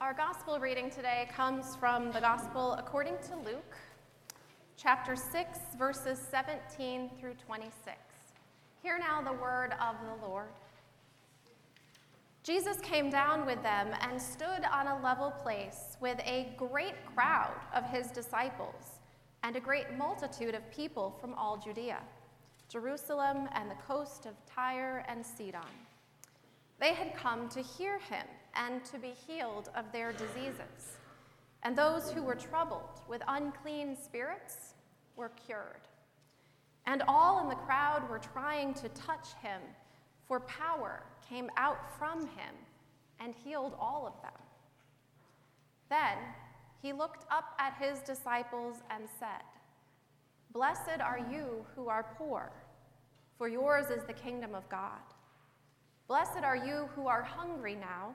Our gospel reading today comes from the gospel according to Luke, chapter 6, verses 17 through 26. Hear now the word of the Lord. Jesus came down with them and stood on a level place with a great crowd of his disciples and a great multitude of people from all Judea, Jerusalem, and the coast of Tyre and Sidon. They had come to hear him and to be healed of their diseases. And those who were troubled with unclean spirits were cured. And all in the crowd were trying to touch him, for power came out from him and healed all of them. Then he looked up at his disciples and said, Blessed are you who are poor, for yours is the kingdom of God. Blessed are you who are hungry now,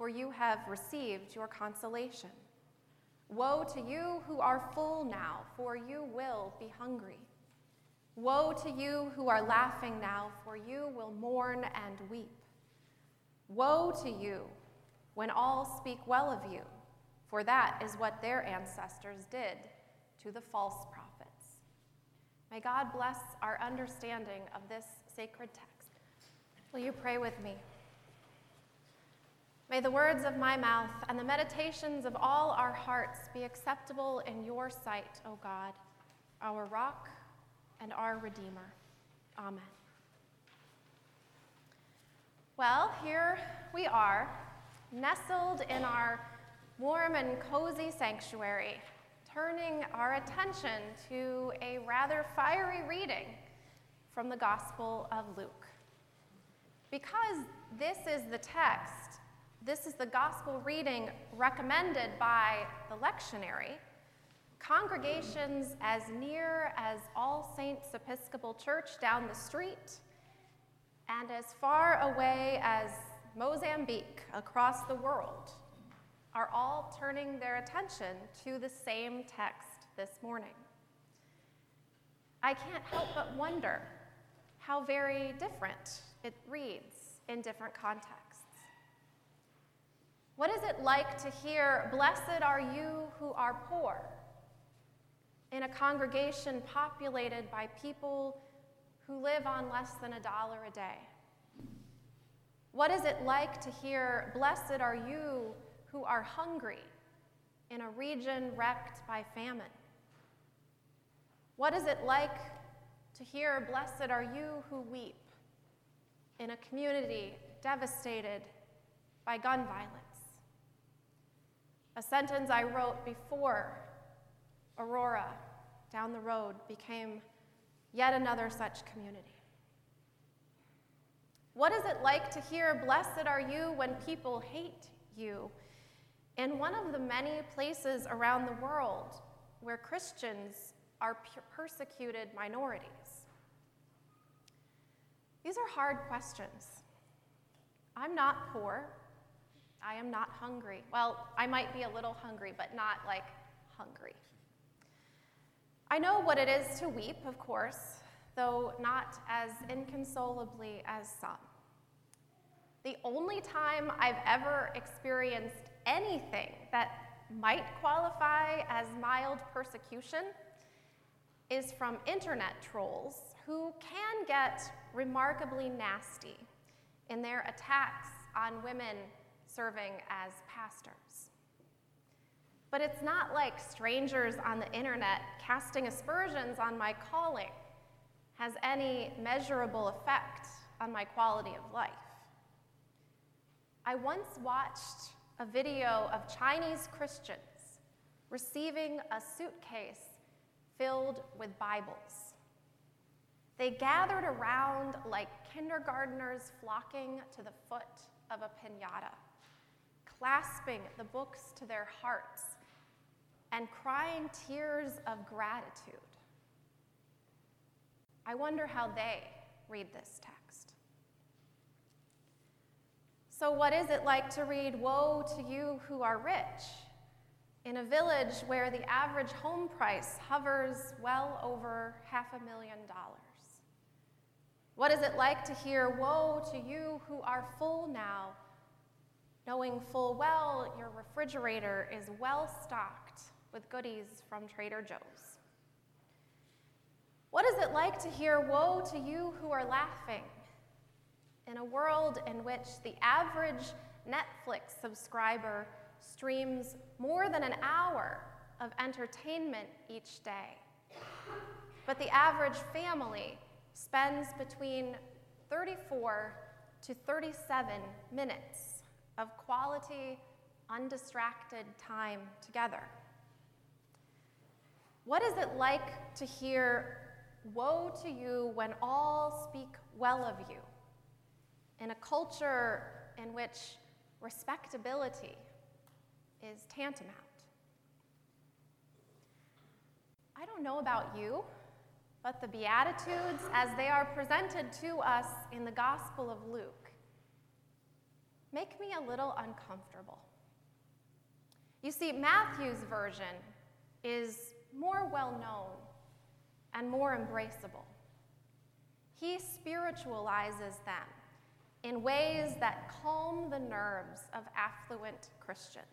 for you have received your consolation. Woe to you who are full now, for you will be hungry. Woe to you who are laughing now, for you will mourn and weep. Woe to you when all speak well of you, for that is what their ancestors did to the false prophets. May God bless our understanding of this sacred text. Will you pray with me? May the words of my mouth and the meditations of all our hearts be acceptable in your sight, O God, our rock and our Redeemer. Amen. Well, here we are, nestled in our warm and cozy sanctuary, turning our attention to a rather fiery reading from the Gospel of Luke. Because this is the text, this is the gospel reading recommended by the lectionary, congregations as near as All Saints Episcopal Church down the street and as far away as Mozambique across the world are all turning their attention to the same text this morning. I can't help but wonder how very different it reads in different contexts. What is it like to hear, Blessed are you who are poor, in a congregation populated by people who live on less than a dollar a day? What is it like to hear, Blessed are you who are hungry in a region wrecked by famine? What is it like to hear, Blessed are you who weep in a community devastated by gun violence. A sentence I wrote before Aurora down the road became yet another such community. What is it like to hear, Blessed are you when people hate you? In one of the many places around the world where Christians are persecuted minorities. These are hard questions. I'm not poor. I am not hungry. Well, I might be a little hungry, but not like hungry. I know what it is to weep, of course, though not as inconsolably as some. The only time I've ever experienced anything that might qualify as mild persecution is from internet trolls who can get remarkably nasty in their attacks on women serving as pastors. But it's not like strangers on the internet casting aspersions on my calling has any measurable effect on my quality of life. I once watched a video of Chinese Christians receiving a suitcase filled with Bibles. They gathered around like kindergarteners flocking to the foot of a pinata, clasping the books to their hearts and crying tears of gratitude. I wonder how they read this text. So, what is it like to read, Woe to you who are rich, in a village where the average home price hovers well over half a million dollars? What is it like to hear, Woe to you who are full now, knowing full well your refrigerator is well stocked with goodies from Trader Joe's? What is it like to hear, Woe to you who are laughing, in a world in which the average Netflix subscriber streams more than an hour of entertainment each day? But the average family spends between 34 to 37 minutes of quality, undistracted time together. What is it like to hear, Woe to you when all speak well of you, in a culture in which respectability is tantamount? I don't know about you. But the Beatitudes, as they are presented to us in the Gospel of Luke, make me a little uncomfortable. You see, Matthew's version is more well known and more embraceable. He spiritualizes them in ways that calm the nerves of affluent Christians.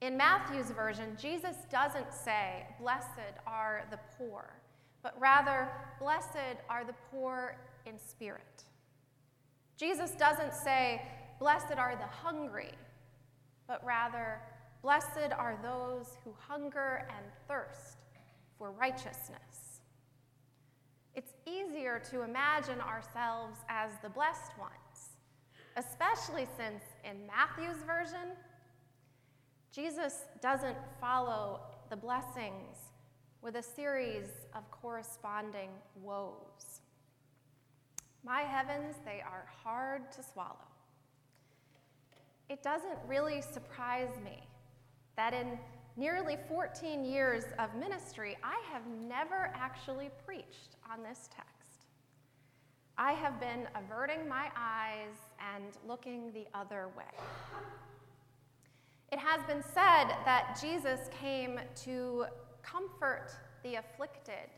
In Matthew's version, Jesus doesn't say, Blessed are the poor but rather, blessed are the poor in spirit. Jesus doesn't say, blessed are the hungry, but rather, blessed are those who hunger and thirst for righteousness. It's easier to imagine ourselves as the blessed ones, especially since in Matthew's version, Jesus doesn't follow the blessings with a series of corresponding woes. My heavens, they are hard to swallow. It doesn't really surprise me that in nearly 14 years of ministry, I have never actually preached on this text. I have been averting my eyes and looking the other way. It has been said that Jesus came to comfort the afflicted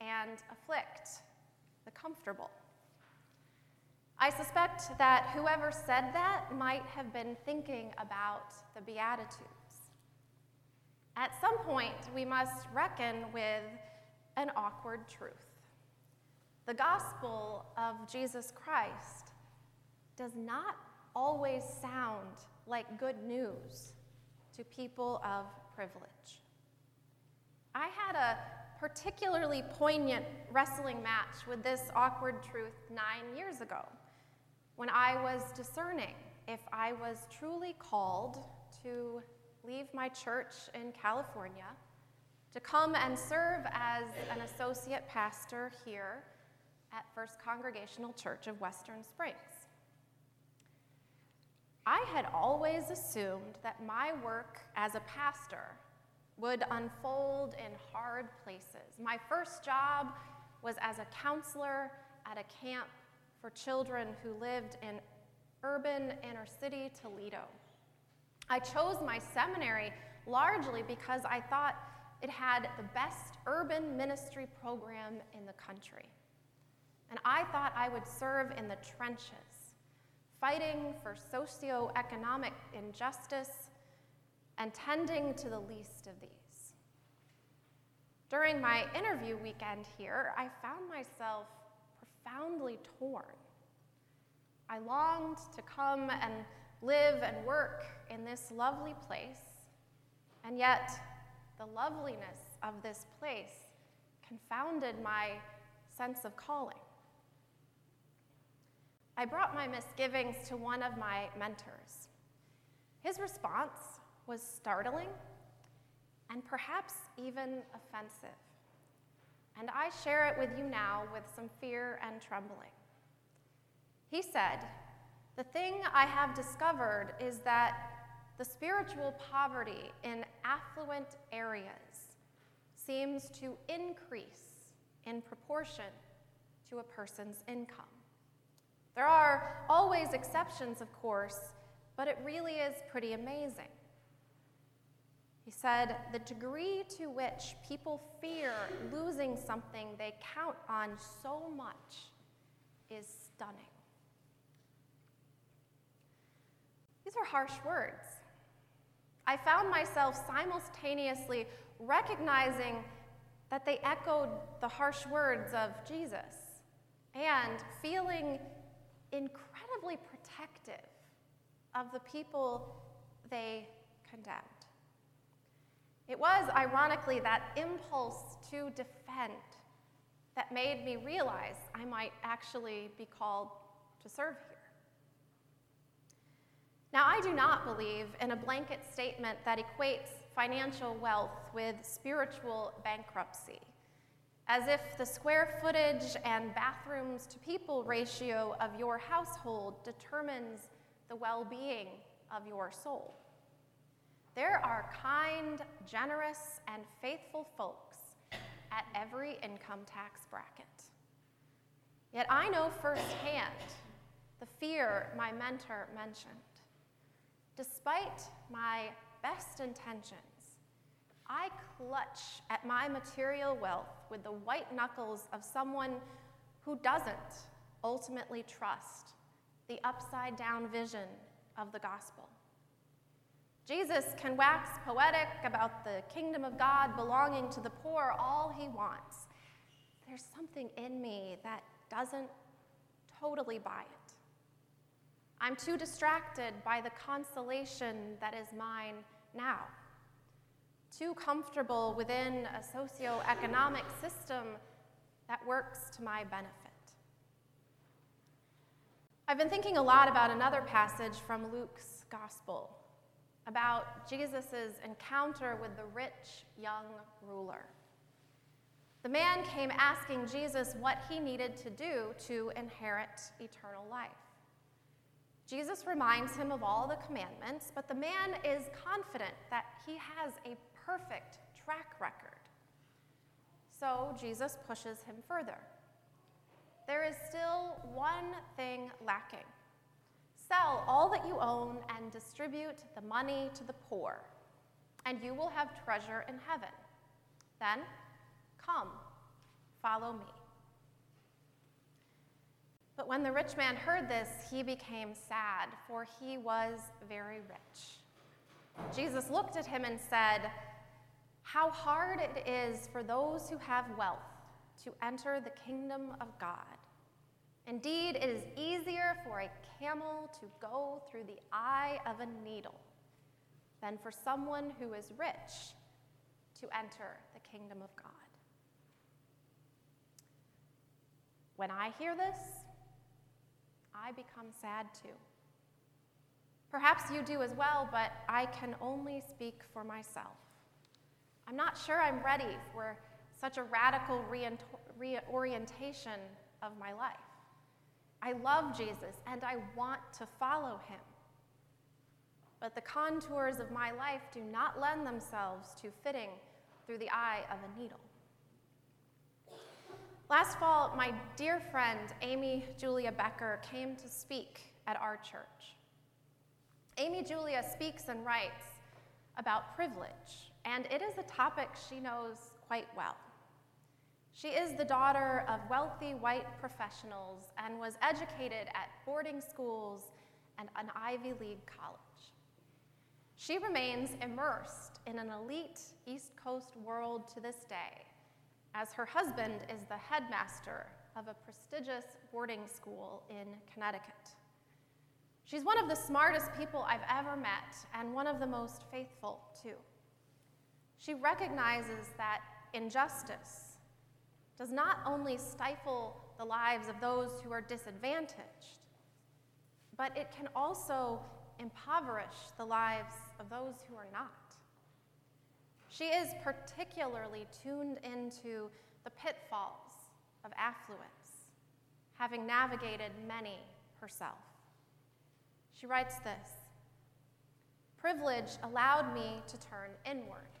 and afflict the comfortable. I suspect that whoever said that might have been thinking about the Beatitudes. At some point, we must reckon with an awkward truth. The gospel of Jesus Christ does not always sound like good news to people of privilege. I had a particularly poignant wrestling match with this awkward truth nine years ago when I was discerning if I was truly called to leave my church in California to come and serve as an associate pastor here at First Congregational Church of Western Springs. I had always assumed that my work as a pastor would unfold in hard places. My first job was as a counselor at a camp for children who lived in urban inner city Toledo. I chose my seminary largely because I thought it had the best urban ministry program in the country. And I thought I would serve in the trenches, fighting for socioeconomic injustice and tending to the least of these. During my interview weekend here, I found myself profoundly torn. I longed to come and live and work in this lovely place, and yet the loveliness of this place confounded my sense of calling. I brought my misgivings to one of my mentors. His response was startling and perhaps even offensive. And I share it with you now with some fear and trembling. He said, The thing I have discovered is that the spiritual poverty in affluent areas seems to increase in proportion to a person's income. There are always exceptions, of course, but it really is pretty amazing. He said, The degree to which people fear losing something they count on so much is stunning. These are harsh words. I found myself simultaneously recognizing that they echoed the harsh words of Jesus and feeling incredibly protective of the people they condemned. It was, ironically, that impulse to defend that made me realize I might actually be called to serve here. Now, I do not believe in a blanket statement that equates financial wealth with spiritual bankruptcy, as if the square footage and bathrooms to people ratio of your household determines the well being of your soul. There are kind, generous, and faithful folks at every income tax bracket. Yet I know firsthand the fear my mentor mentioned. Despite my best intentions, I clutch at my material wealth with the white knuckles of someone who doesn't ultimately trust the upside down vision of the gospel. Jesus can wax poetic about the kingdom of God belonging to the poor all he wants. There's something in me that doesn't totally buy it. I'm too distracted by the consolation that is mine now. Too comfortable within a socio-economic system that works to my benefit. I've been thinking a lot about another passage from Luke's gospel about Jesus' encounter with the rich young ruler. The man came asking Jesus what he needed to do to inherit eternal life. Jesus reminds him of all the commandments, but the man is confident that he has a perfect track record. So Jesus pushes him further. There is still one thing lacking Sell all that you own and distribute the money to the poor, and you will have treasure in heaven. Then, come, follow me. But when the rich man heard this, he became sad, for he was very rich. Jesus looked at him and said, How hard it is for those who have wealth to enter the kingdom of God. Indeed, it is easier for a camel to go through the eye of a needle than for someone who is rich to enter the kingdom of God. When I hear this, I become sad too. Perhaps you do as well, but I can only speak for myself. I'm not sure I'm ready for such a radical reorientation of my life. I love Jesus and I want to follow him. But the contours of my life do not lend themselves to fitting through the eye of a needle. Last fall, my dear friend Amy Julia Becker came to speak at our church. Amy Julia speaks and writes about privilege, and it is a topic she knows quite well. She is the daughter of wealthy white professionals and was educated at boarding schools and an Ivy League college. She remains immersed in an elite East Coast world to this day, as her husband is the headmaster of a prestigious boarding school in Connecticut. She's one of the smartest people I've ever met and one of the most faithful, too. She recognizes that injustice does not only stifle the lives of those who are disadvantaged, but it can also impoverish the lives of those who are not. She is particularly tuned into the pitfalls of affluence, having navigated many herself. She writes this Privilege allowed me to turn inward.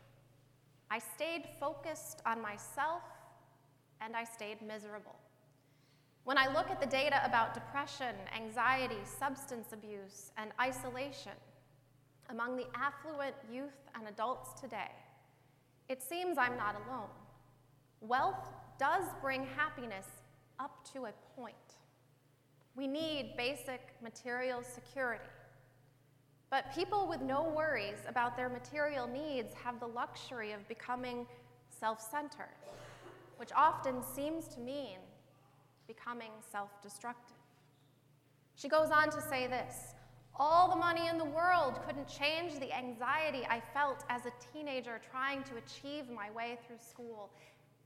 I stayed focused on myself and I stayed miserable. When I look at the data about depression, anxiety, substance abuse, and isolation among the affluent youth and adults today, it seems I'm not alone. Wealth does bring happiness up to a point. We need basic material security. But people with no worries about their material needs have the luxury of becoming self centered, which often seems to mean becoming self destructive. She goes on to say this All the money in the world couldn't change the anxiety I felt as a teenager trying to achieve my way through school,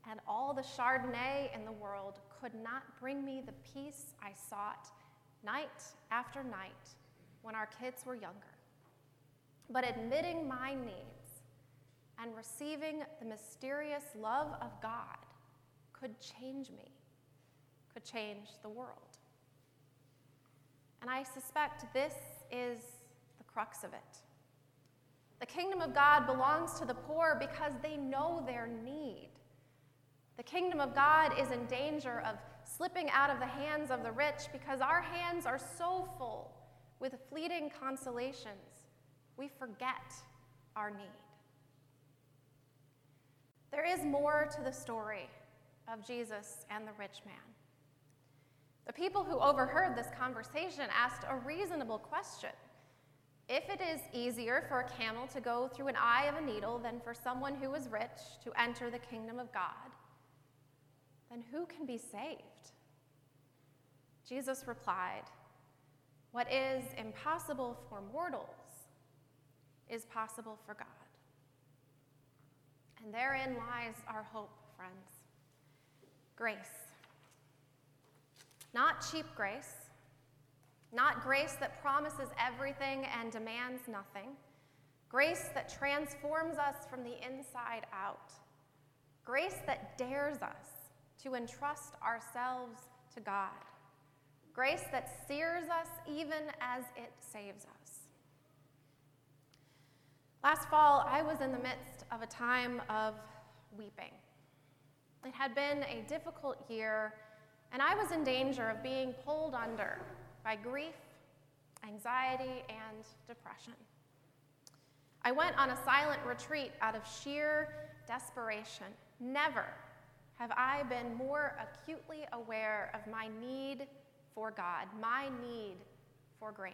and all the Chardonnay in the world could not bring me the peace I sought night after night when our kids were younger. But admitting my needs and receiving the mysterious love of God could change me, could change the world. And I suspect this is the crux of it. The kingdom of God belongs to the poor because they know their need. The kingdom of God is in danger of slipping out of the hands of the rich because our hands are so full with fleeting consolations, we forget our need. There is more to the story of Jesus and the rich man. The people who overheard this conversation asked a reasonable question. If it is easier for a camel to go through an eye of a needle than for someone who is rich to enter the kingdom of God, then who can be saved? Jesus replied, What is impossible for mortals is possible for God. And therein lies our hope, friends grace. Not cheap grace, not grace that promises everything and demands nothing, grace that transforms us from the inside out, grace that dares us to entrust ourselves to God. Grace that sears us even as it saves us. Last fall, I was in the midst of a time of weeping. It had been a difficult year, and I was in danger of being pulled under by grief, anxiety, and depression. I went on a silent retreat out of sheer desperation. Never have I been more acutely aware of my need for God, my need for grace.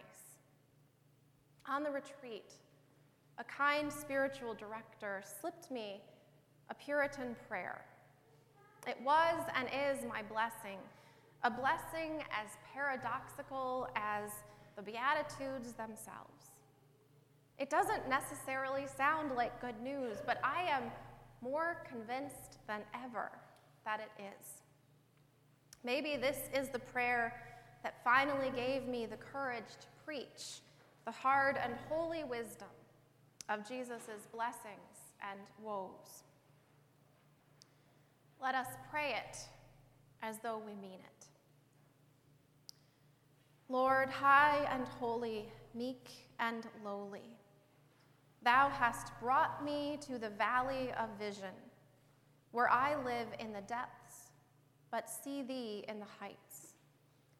On the retreat, a kind spiritual director slipped me a Puritan prayer. It was and is my blessing, a blessing as paradoxical as the Beatitudes themselves. It doesn't necessarily sound like good news, but I am more convinced than ever that it is. Maybe this is the prayer that finally gave me the courage to preach the hard and holy wisdom of Jesus' blessings and woes. Let us pray it as though we mean it. Lord, high and holy, meek and lowly, thou hast brought me to the valley of vision, where I live in the depths, but see thee in the heights.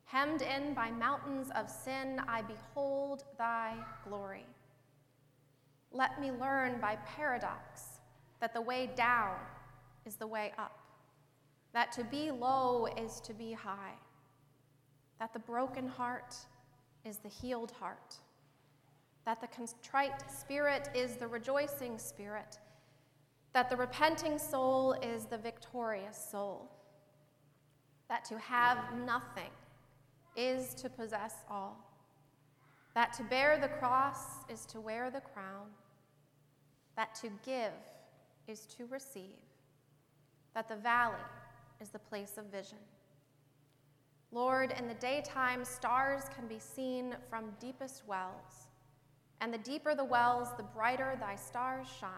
Hemmed in by mountains of sin, I behold thy glory. Let me learn by paradox that the way down is the way up, that to be low is to be high, that the broken heart is the healed heart, that the contrite spirit is the rejoicing spirit, that the repenting soul is the victorious soul, that to have nothing is to possess all, that to bear the cross is to wear the crown, that to give is to receive, that the valley is the place of vision. Lord, in the daytime, stars can be seen from deepest wells, and the deeper the wells, the brighter thy stars shine.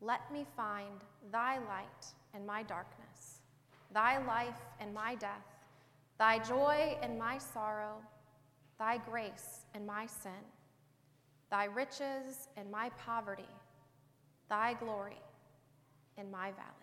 Let me find thy light in my darkness, thy life in my death thy joy in my sorrow, thy grace in my sin, thy riches in my poverty, thy glory in my valley.